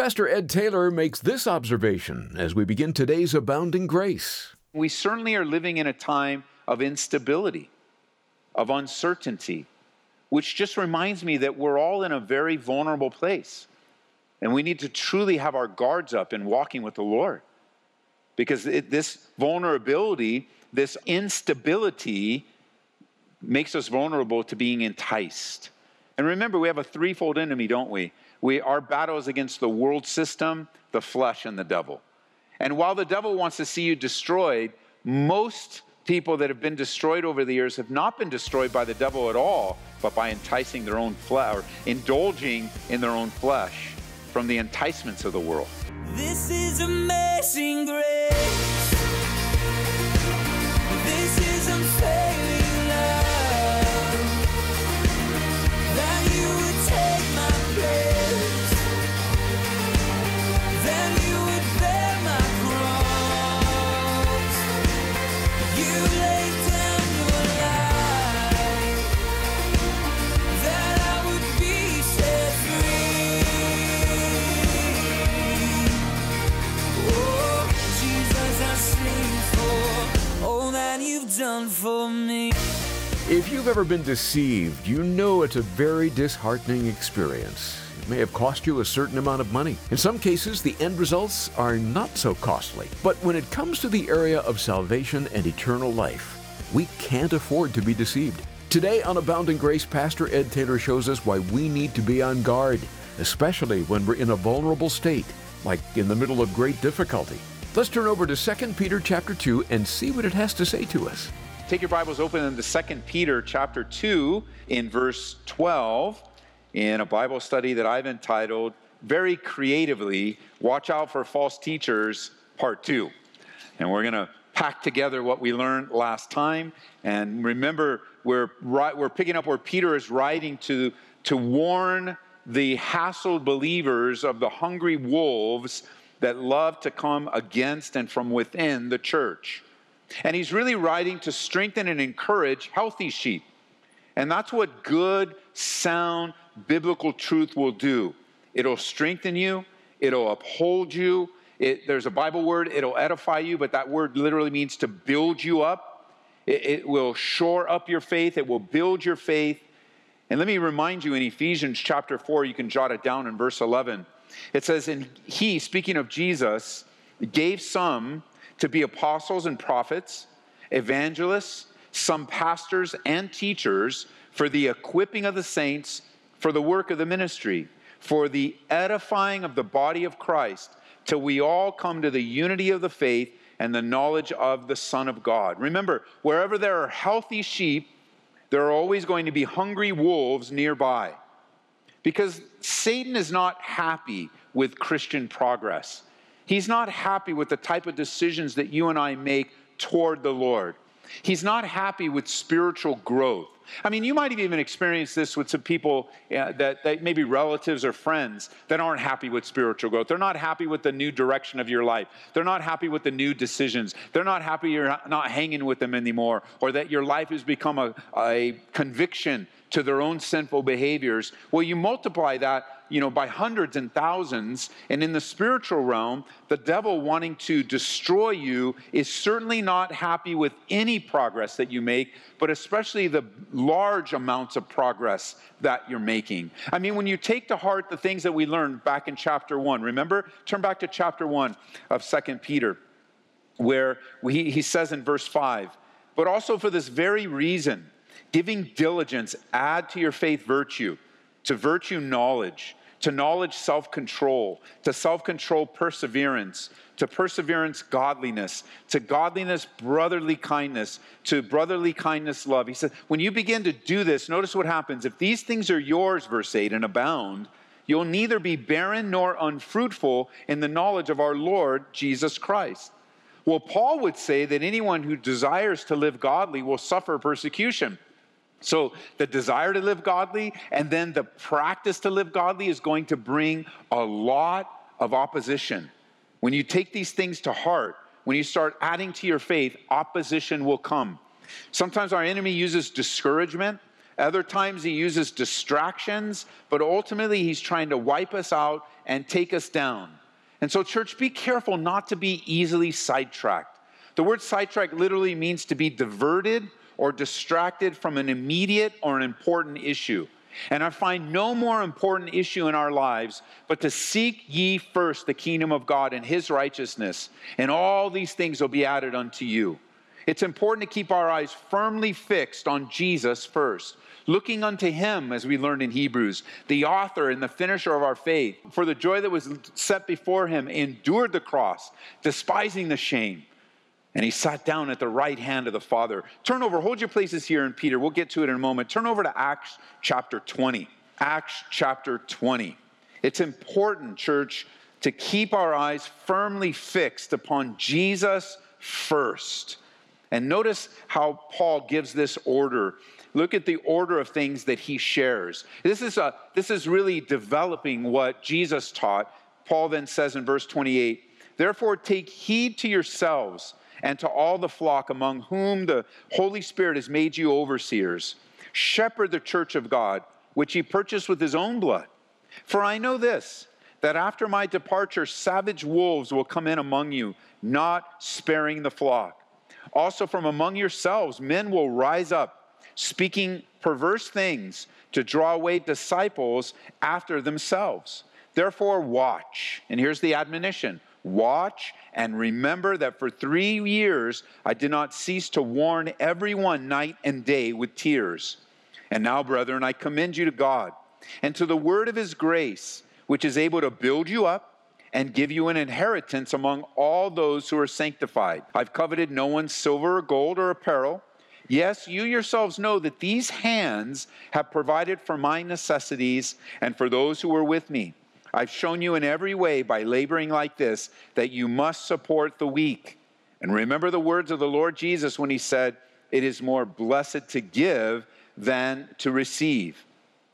Pastor Ed Taylor makes this observation as we begin today's Abounding Grace. We certainly are living in a time of instability, of uncertainty, which just reminds me that we're all in a very vulnerable place. And we need to truly have our guards up in walking with the Lord. Because it, this vulnerability, this instability, makes us vulnerable to being enticed. And remember, we have a threefold enemy, don't we? We our battle is against the world system, the flesh, and the devil. And while the devil wants to see you destroyed, most people that have been destroyed over the years have not been destroyed by the devil at all, but by enticing their own flesh or indulging in their own flesh from the enticements of the world. This is amazing grace. You've for me. If you've ever been deceived, you know it's a very disheartening experience. It may have cost you a certain amount of money. In some cases, the end results are not so costly. But when it comes to the area of salvation and eternal life, we can't afford to be deceived. Today on Abounding Grace, Pastor Ed Taylor shows us why we need to be on guard, especially when we're in a vulnerable state, like in the middle of great difficulty. Let's turn over to 2 Peter chapter 2 and see what it has to say to us. Take your Bibles open into 2 Peter chapter 2 in verse 12 in a Bible study that I've entitled very creatively Watch Out for False Teachers Part 2. And we're going to pack together what we learned last time and remember we're right, we're picking up where Peter is writing to to warn the hassled believers of the hungry wolves that love to come against and from within the church. And he's really writing to strengthen and encourage healthy sheep. And that's what good, sound, biblical truth will do. It'll strengthen you, it'll uphold you. It, there's a Bible word, it'll edify you, but that word literally means to build you up. It, it will shore up your faith, it will build your faith. And let me remind you in Ephesians chapter 4, you can jot it down in verse 11. It says, And he, speaking of Jesus, gave some to be apostles and prophets, evangelists, some pastors and teachers for the equipping of the saints, for the work of the ministry, for the edifying of the body of Christ, till we all come to the unity of the faith and the knowledge of the Son of God. Remember, wherever there are healthy sheep, there are always going to be hungry wolves nearby. Because Satan is not happy with Christian progress. He's not happy with the type of decisions that you and I make toward the Lord. He's not happy with spiritual growth. I mean, you might have even experienced this with some people uh, that, that maybe relatives or friends that aren't happy with spiritual growth. They're not happy with the new direction of your life. They're not happy with the new decisions. They're not happy you're not hanging with them anymore, or that your life has become a, a conviction to their own sinful behaviors. Well, you multiply that, you know, by hundreds and thousands, and in the spiritual realm, the devil wanting to destroy you is certainly not happy with any progress that you make, but especially the large amounts of progress that you're making. I mean, when you take to heart the things that we learned back in chapter 1, remember? Turn back to chapter 1 of Second Peter, where he, he says in verse 5, but also for this very reason, Giving diligence, add to your faith virtue, to virtue knowledge, to knowledge self control, to self control perseverance, to perseverance godliness, to godliness brotherly kindness, to brotherly kindness love. He said, when you begin to do this, notice what happens. If these things are yours, verse 8, and abound, you'll neither be barren nor unfruitful in the knowledge of our Lord Jesus Christ. Well, Paul would say that anyone who desires to live godly will suffer persecution. So, the desire to live godly and then the practice to live godly is going to bring a lot of opposition. When you take these things to heart, when you start adding to your faith, opposition will come. Sometimes our enemy uses discouragement Other times he uses distractions, but ultimately he's trying to wipe us out and take us down. And so, church, be careful not to be easily sidetracked. The word sidetrack literally means to be diverted or distracted from an immediate or an important issue. And I find no more important issue in our lives but to seek ye first the kingdom of God and his righteousness, and all these things will be added unto you. It's important to keep our eyes firmly fixed on Jesus first, looking unto him, as we learned in Hebrews, the author and the finisher of our faith. For the joy that was set before him, endured the cross, despising the shame and he sat down at the right hand of the Father. Turn over, hold your places here in Peter. We'll get to it in a moment. Turn over to Acts chapter 20. Acts chapter 20. It's important, church, to keep our eyes firmly fixed upon Jesus first. And notice how Paul gives this order. Look at the order of things that he shares. This is, a, this is really developing what Jesus taught. Paul then says in verse 28 Therefore, take heed to yourselves and to all the flock among whom the Holy Spirit has made you overseers. Shepherd the church of God, which he purchased with his own blood. For I know this, that after my departure, savage wolves will come in among you, not sparing the flock. Also, from among yourselves, men will rise up, speaking perverse things to draw away disciples after themselves. Therefore, watch. And here's the admonition Watch and remember that for three years I did not cease to warn everyone night and day with tears. And now, brethren, I commend you to God and to the word of his grace, which is able to build you up and give you an inheritance among all those who are sanctified. I've coveted no one's silver or gold or apparel. Yes, you yourselves know that these hands have provided for my necessities and for those who were with me. I've shown you in every way by laboring like this that you must support the weak. And remember the words of the Lord Jesus when he said, It is more blessed to give than to receive.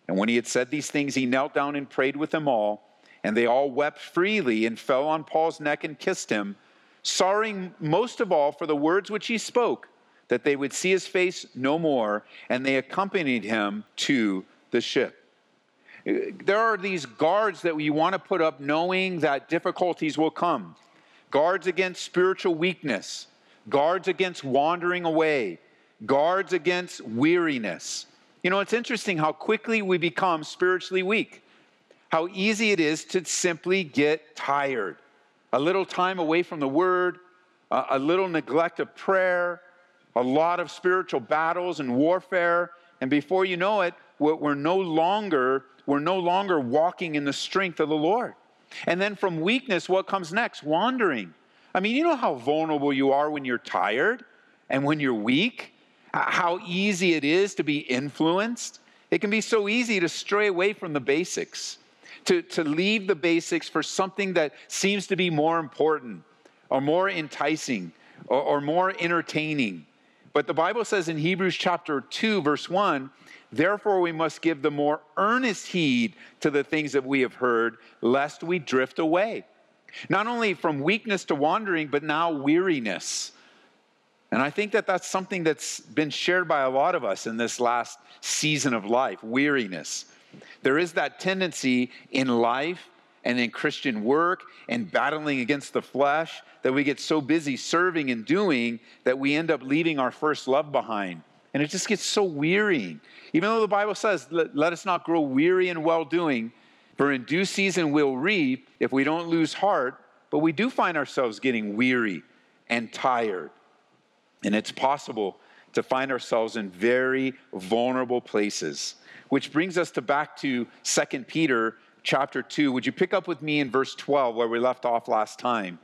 And when he had said these things, he knelt down and prayed with them all. And they all wept freely and fell on Paul's neck and kissed him, sorrowing most of all for the words which he spoke, that they would see his face no more. And they accompanied him to the ship there are these guards that we want to put up knowing that difficulties will come guards against spiritual weakness, guards against wandering away, guards against weariness. You know, it's interesting how quickly we become spiritually weak, how easy it is to simply get tired. A little time away from the word, a little neglect of prayer, a lot of spiritual battles and warfare, and before you know it, we're no longer we're no longer walking in the strength of the Lord. And then from weakness, what comes next? Wandering. I mean, you know how vulnerable you are when you're tired and when you're weak? How easy it is to be influenced? It can be so easy to stray away from the basics, to, to leave the basics for something that seems to be more important or more enticing or, or more entertaining. But the Bible says in Hebrews chapter 2, verse 1, Therefore, we must give the more earnest heed to the things that we have heard, lest we drift away. Not only from weakness to wandering, but now weariness. And I think that that's something that's been shared by a lot of us in this last season of life weariness. There is that tendency in life and in Christian work and battling against the flesh that we get so busy serving and doing that we end up leaving our first love behind. And it just gets so wearying. Even though the Bible says, let, let us not grow weary in well doing, for in due season we'll reap if we don't lose heart, but we do find ourselves getting weary and tired. And it's possible to find ourselves in very vulnerable places. Which brings us to back to 2 Peter chapter 2. Would you pick up with me in verse 12 where we left off last time?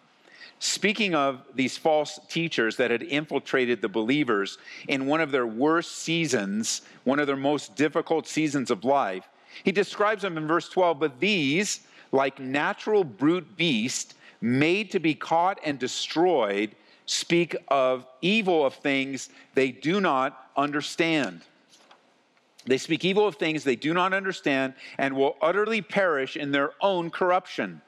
Speaking of these false teachers that had infiltrated the believers in one of their worst seasons, one of their most difficult seasons of life, he describes them in verse 12. But these, like natural brute beasts, made to be caught and destroyed, speak of evil of things they do not understand. They speak evil of things they do not understand and will utterly perish in their own corruption.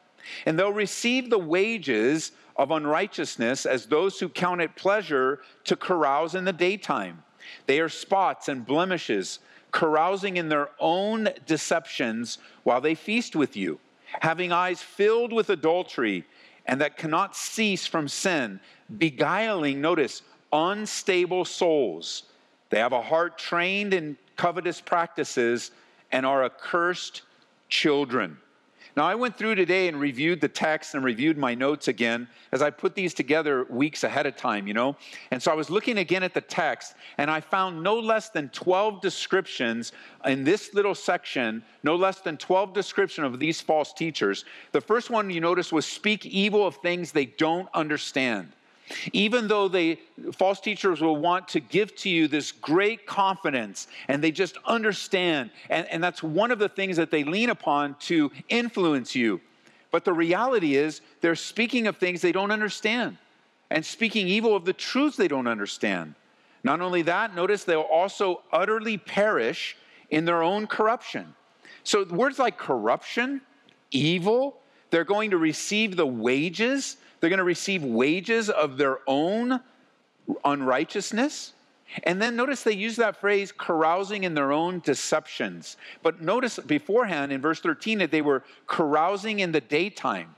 And they'll receive the wages of unrighteousness as those who count it pleasure to carouse in the daytime. They are spots and blemishes, carousing in their own deceptions while they feast with you, having eyes filled with adultery and that cannot cease from sin, beguiling, notice, unstable souls. They have a heart trained in covetous practices and are accursed children. Now, I went through today and reviewed the text and reviewed my notes again as I put these together weeks ahead of time, you know? And so I was looking again at the text and I found no less than 12 descriptions in this little section, no less than 12 description of these false teachers. The first one you notice was speak evil of things they don't understand. Even though they false teachers will want to give to you this great confidence and they just understand, and, and that's one of the things that they lean upon to influence you. But the reality is they're speaking of things they don't understand and speaking evil of the truths they don't understand. Not only that, notice they'll also utterly perish in their own corruption. So words like corruption, evil, they're going to receive the wages they're going to receive wages of their own unrighteousness. And then notice they use that phrase, carousing in their own deceptions. But notice beforehand in verse 13 that they were carousing in the daytime.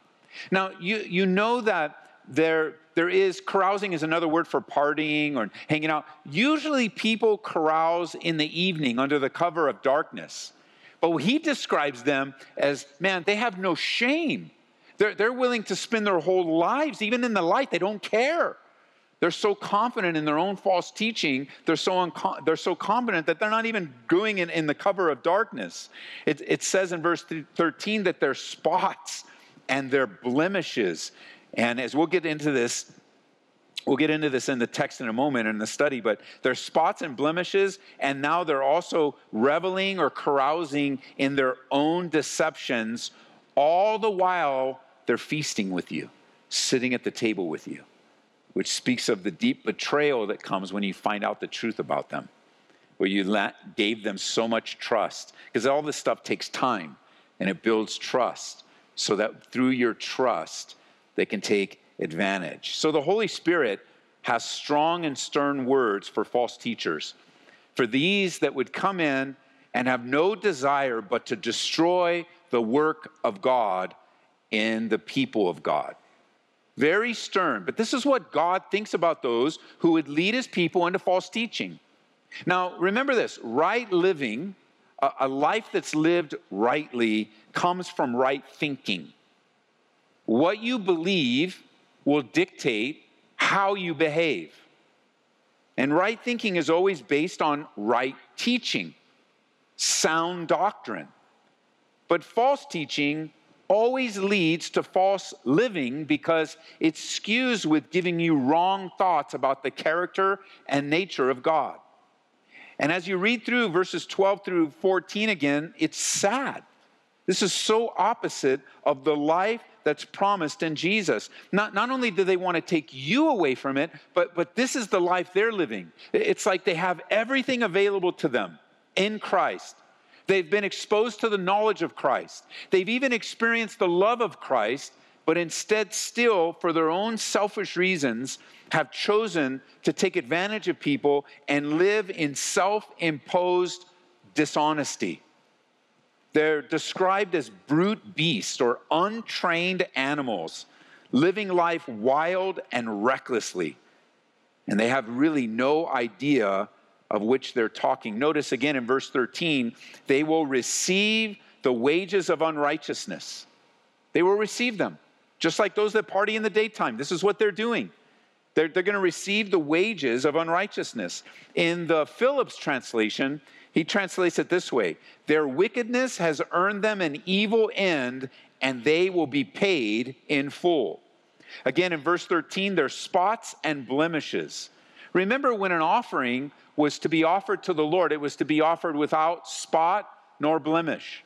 Now, you, you know that there, there is, carousing is another word for partying or hanging out. Usually people carouse in the evening under the cover of darkness. But he describes them as, man, they have no shame. They're, they're willing to spend their whole lives, even in the light, they don't care. They're so confident in their own false teaching, they're so, unco- they're so confident that they're not even doing it in the cover of darkness. It, it says in verse 13 that they're spots and they're blemishes. And as we'll get into this, we'll get into this in the text in a moment in the study, but there's spots and blemishes, and now they're also reveling or carousing in their own deceptions, all the while they're feasting with you, sitting at the table with you, which speaks of the deep betrayal that comes when you find out the truth about them, where you gave them so much trust. Because all this stuff takes time and it builds trust so that through your trust, they can take advantage. So the Holy Spirit has strong and stern words for false teachers. For these that would come in and have no desire but to destroy the work of God in the people of God. Very stern, but this is what God thinks about those who would lead his people into false teaching. Now, remember this right living, a, life that's lived rightly, comes from right thinking. What you believe will dictate how you behave. And right thinking is always based on right teaching, sound doctrine. But false teaching always leads to false living because it skews with giving you wrong thoughts about the character and nature of God. And as you read through verses 12 through 14 again, it's sad. This is so opposite of the life that's promised in Jesus. Not, not only do they want to take you away from it, but, but this is the life they're living. It's like they have everything available to them in Christ. They've been exposed to the knowledge of Christ. They've even experienced the love of Christ, but instead, still, for their own selfish reasons, have chosen to take advantage of people and live in self imposed dishonesty. They're described as brute beasts or untrained animals, living life wild and recklessly. And they have really no idea of which they're talking. Notice again in verse 13, they will receive the wages of unrighteousness. They will receive them, just like those that party in the daytime. This is what they're doing. They're, they're going to receive the wages of unrighteousness. In the Phillips translation, he translates it this way Their wickedness has earned them an evil end, and they will be paid in full. Again, in verse 13, there's spots and blemishes. Remember when an offering was to be offered to the Lord, it was to be offered without spot nor blemish.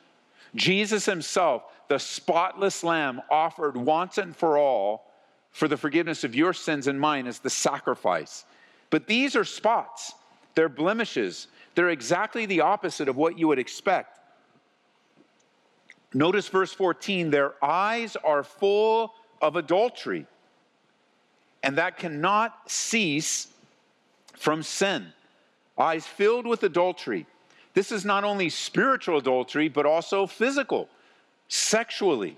Jesus himself, the spotless lamb, offered once and for all for the forgiveness of your sins and mine as the sacrifice. But these are spots, they're blemishes. They're exactly the opposite of what you would expect. Notice verse 14 their eyes are full of adultery, and that cannot cease from sin eyes filled with adultery. This is not only spiritual adultery, but also physical, sexually.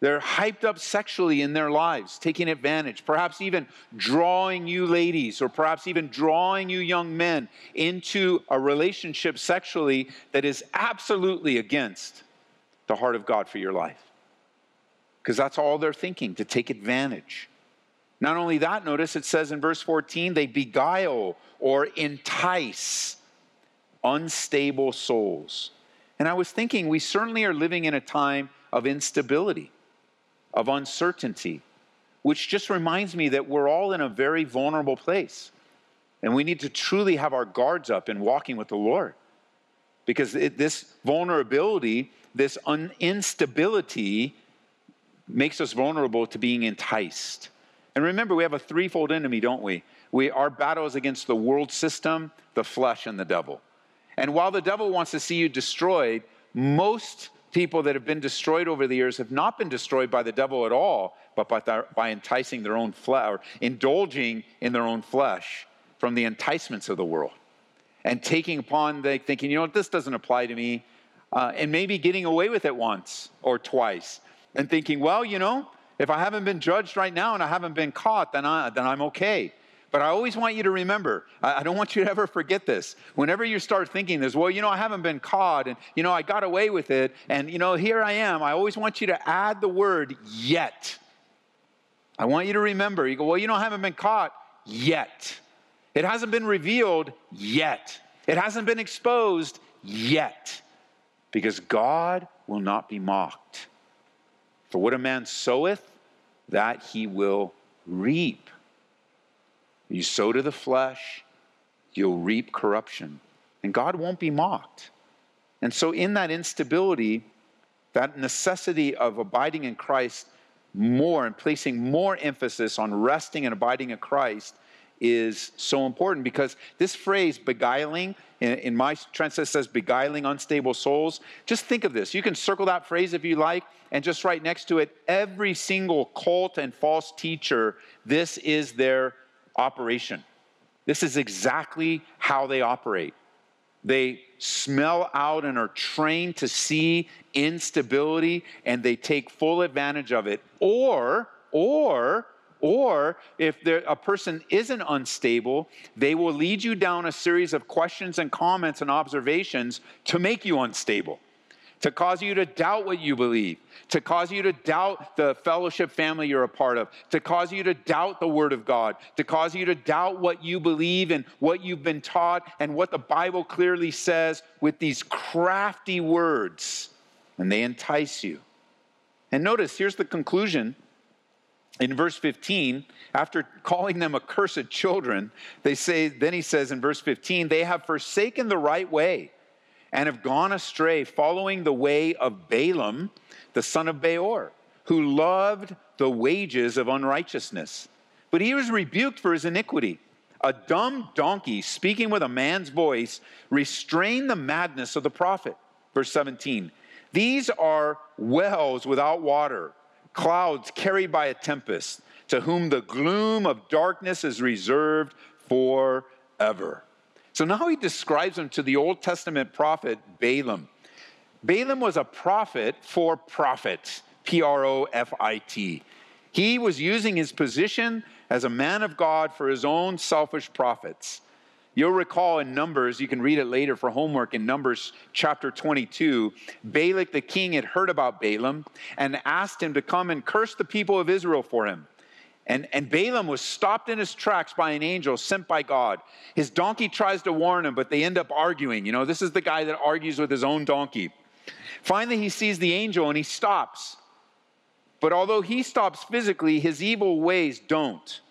They're hyped up sexually in their lives, taking advantage, perhaps even drawing you ladies, or perhaps even drawing you young men into a relationship sexually that is absolutely against the heart of God for your life. Because that's all they're thinking, to take advantage. Not only that, notice it says in verse 14, they beguile or entice unstable souls. And I was thinking, we certainly are living in a time of instability, of uncertainty, which just reminds me that we're all in a very vulnerable place. And we need to truly have our guards up in walking with the Lord. Because it, this vulnerability, this un- instability, makes us vulnerable to being enticed. And remember, we have a threefold enemy, don't we? we our battle is against the world system, the flesh, and the devil. And while the devil wants to see you destroyed, most people that have been destroyed over the years have not been destroyed by the devil at all, but by, their, by enticing their own flesh, or indulging in their own flesh from the enticements of the world. And taking upon, the, thinking, you know what, this doesn't apply to me. Uh, and maybe getting away with it once or twice. And thinking, well, you know, if I haven't been judged right now and I haven't been caught, then, I, then I'm okay. But I always want you to remember, I don't want you to ever forget this. Whenever you start thinking this, well, you know, I haven't been caught and, you know, I got away with it and, you know, here I am, I always want you to add the word yet. I want you to remember, you go, well, you know, I haven't been caught yet. It hasn't been revealed yet. It hasn't been exposed yet. Because God will not be mocked. For what a man soweth, that he will reap. You sow to the flesh, you'll reap corruption. And God won't be mocked. And so, in that instability, that necessity of abiding in Christ more and placing more emphasis on resting and abiding in Christ is so important because this phrase, beguiling, in, in my translation says beguiling unstable souls. Just think of this. You can circle that phrase if you like, and just right next to it, every single cult and false teacher, this is their operation. This is exactly how they operate. They smell out and are trained to see instability and they take full advantage of it. Or, or, or if a person isn't unstable, they will lead you down a series of questions and comments and observations to make you unstable to cause you to doubt what you believe, to cause you to doubt the fellowship family you're a part of, to cause you to doubt the Word of God, to cause you to doubt what you believe and what you've been taught and what the Bible clearly says with these crafty words. And they entice you. And notice, here's the conclusion. In verse 15, after calling them accursed children, they say, then he says in verse 15, they have forsaken the right way and have gone astray, following the way of Balaam, the son of Beor, who loved the wages of unrighteousness. But he was rebuked for his iniquity. A dumb donkey speaking with a man's voice restrained the madness of the prophet. Verse 17 These are wells without water, clouds carried by a tempest, to whom the gloom of darkness is reserved forever. So now he describes him to the Old Testament prophet Balaam. Balaam was a prophet for prophets, P R O F I T. He was using his position as a man of God for his own selfish profits. You'll recall in Numbers, you can read it later for homework in Numbers chapter 22. Balak the king had heard about Balaam and asked him to come and curse the people of Israel for him. And, and Balaam was stopped in his tracks by an angel sent by God. His donkey tries to warn him, but they end up arguing. You know, this is the guy that argues with his own donkey. Finally, he sees the angel and he stops. But although he stops physically, his evil ways don't.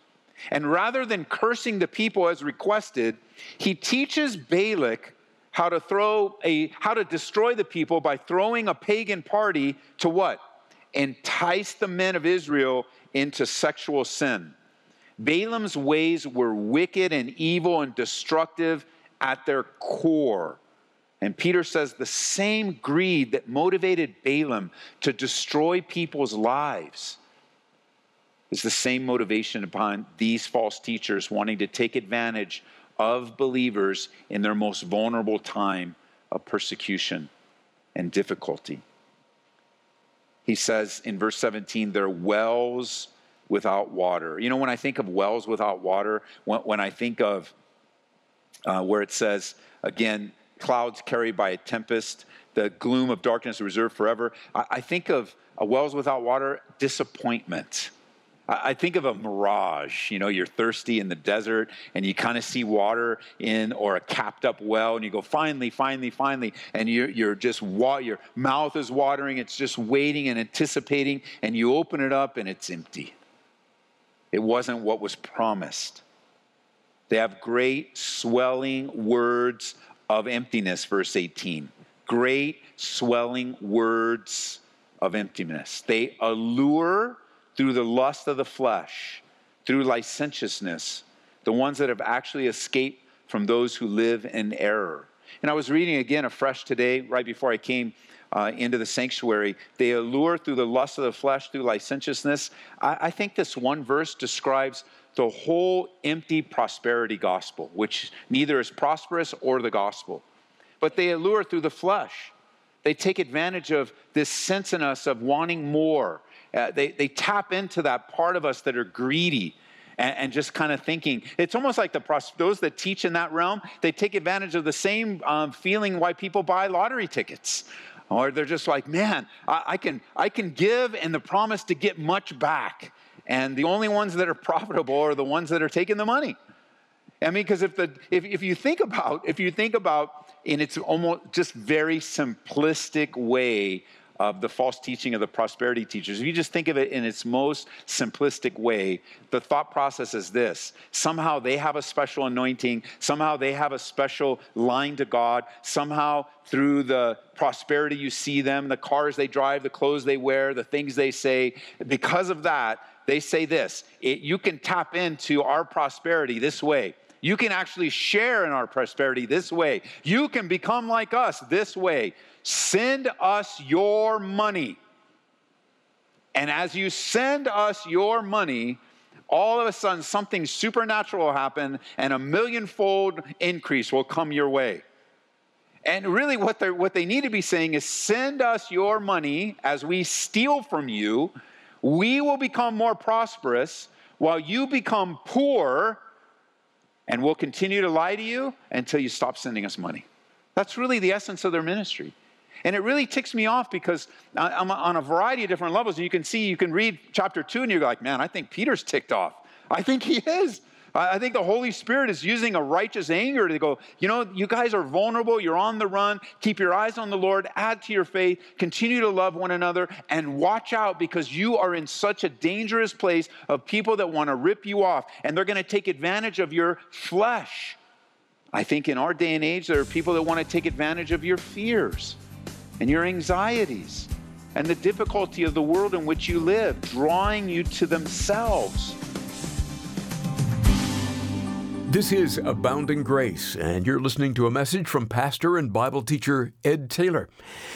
And rather than cursing the people as requested, he teaches Balak how to throw a how to destroy the people by throwing a pagan party to what? Entice the men of Israel into sexual sin. Balaam's ways were wicked and evil and destructive at their core. And Peter says the same greed that motivated Balaam to destroy people's lives is the same motivation upon these false teachers wanting to take advantage of believers in their most vulnerable time of persecution and difficulty. He says in verse 17, they're wells without water. You know, when I think of wells without water, when, when I think of uh, where it says, again, clouds carried by a tempest, the gloom of darkness reserved forever, I, I think of wells without water, disappointment. I think of a mirage. You know, you're thirsty in the desert and you kind of see water in or a capped up well, and you go, finally, finally, finally. And you're, you're just, your mouth is watering, it's just waiting and anticipating, and you open it up and it's empty. It wasn't what was promised. They have great swelling words of emptiness, verse 18. Great swelling words of emptiness. They allure through the lust of the flesh, through licentiousness, the ones that have actually escaped from those who live in error. And I was reading again afresh today, right before I came uh, into the sanctuary. They allure through the lust of the flesh, through licentiousness. I, I think this one verse describes the whole empty prosperity gospel, which neither is prosperous or the gospel. But they allure through the flesh. They take advantage of this sense in us of wanting more uh, they, they tap into that part of us that are greedy and, and just kind of thinking. It's almost like the those that teach in that realm, they take advantage of the same um, feeling why people buy lottery tickets. Or they're just like, man, I, I, can, I can give and the promise to get much back. And the only ones that are profitable are the ones that are taking the money. I mean, because if the if, if you think about if you think about in its almost just very simplistic way of the false teaching of the prosperity teachers. If you just think of it in its most simplistic way, the thought process is this somehow they have a special anointing, somehow they have a special line to God, somehow through the prosperity you see them, the cars they drive, the clothes they wear, the things they say, because of that, they say this it, you can tap into our prosperity this way. You can actually share in our prosperity this way. You can become like us this way. Send us your money. And as you send us your money, all of a sudden something supernatural will happen and a millionfold increase will come your way. And really, what, what they need to be saying is send us your money as we steal from you. We will become more prosperous while you become poor, and we'll continue to lie to you until you stop sending us money. That's really the essence of their ministry. And it really ticks me off because I'm on a variety of different levels. And you can see, you can read chapter two and you're like, man, I think Peter's ticked off. I think he is. I think the Holy Spirit is using a righteous anger to go, you know, you guys are vulnerable, you're on the run, keep your eyes on the Lord, add to your faith, continue to love one another, and watch out because you are in such a dangerous place of people that want to rip you off and they're going to take advantage of your flesh. I think in our day and age, there are people that want to take advantage of your fears and your anxieties and the difficulty of the world in which you live, drawing you to themselves. This is Abounding Grace, and you're listening to a message from pastor and Bible teacher Ed Taylor.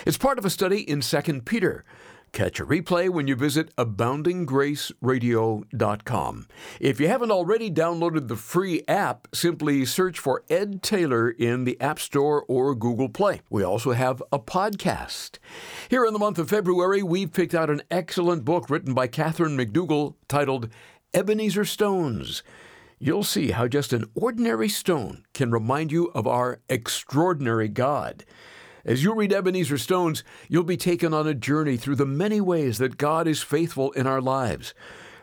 It's part of a study in 2 Peter. Catch a replay when you visit aboundinggraceradio.com. If you haven't already downloaded the free app, simply search for Ed Taylor in the App Store or Google Play. We also have a podcast. Here in the month of February, we've picked out an excellent book written by Catherine McDougall titled Ebenezer Stones. You'll see how just an ordinary stone can remind you of our extraordinary God. As you read Ebenezer Stones, you'll be taken on a journey through the many ways that God is faithful in our lives.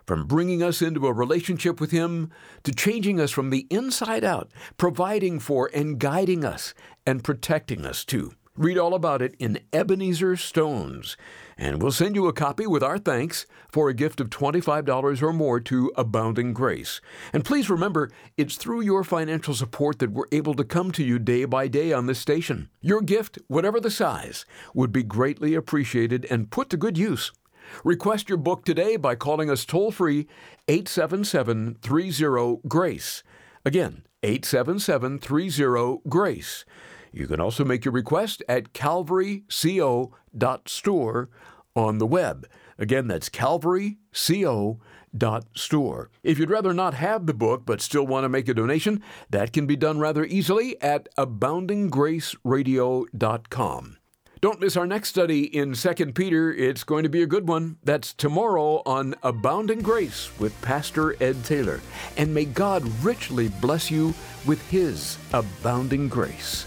From bringing us into a relationship with Him to changing us from the inside out, providing for and guiding us and protecting us too. Read all about it in Ebenezer Stones and we'll send you a copy with our thanks for a gift of $25 or more to Abounding Grace. And please remember, it's through your financial support that we're able to come to you day by day on this station. Your gift, whatever the size, would be greatly appreciated and put to good use. Request your book today by calling us toll free 877 30 GRACE. Again, 877 30 GRACE. You can also make your request at calvaryco.store on the web. Again, that's calvaryco.store. If you'd rather not have the book but still want to make a donation, that can be done rather easily at aboundinggraceradio.com. Don't miss our next study in 2 Peter. It's going to be a good one. That's tomorrow on Abounding Grace with Pastor Ed Taylor. And may God richly bless you with his abounding grace.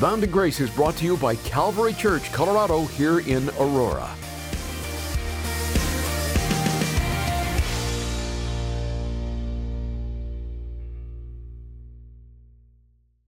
Abounding Grace is brought to you by Calvary Church, Colorado, here in Aurora.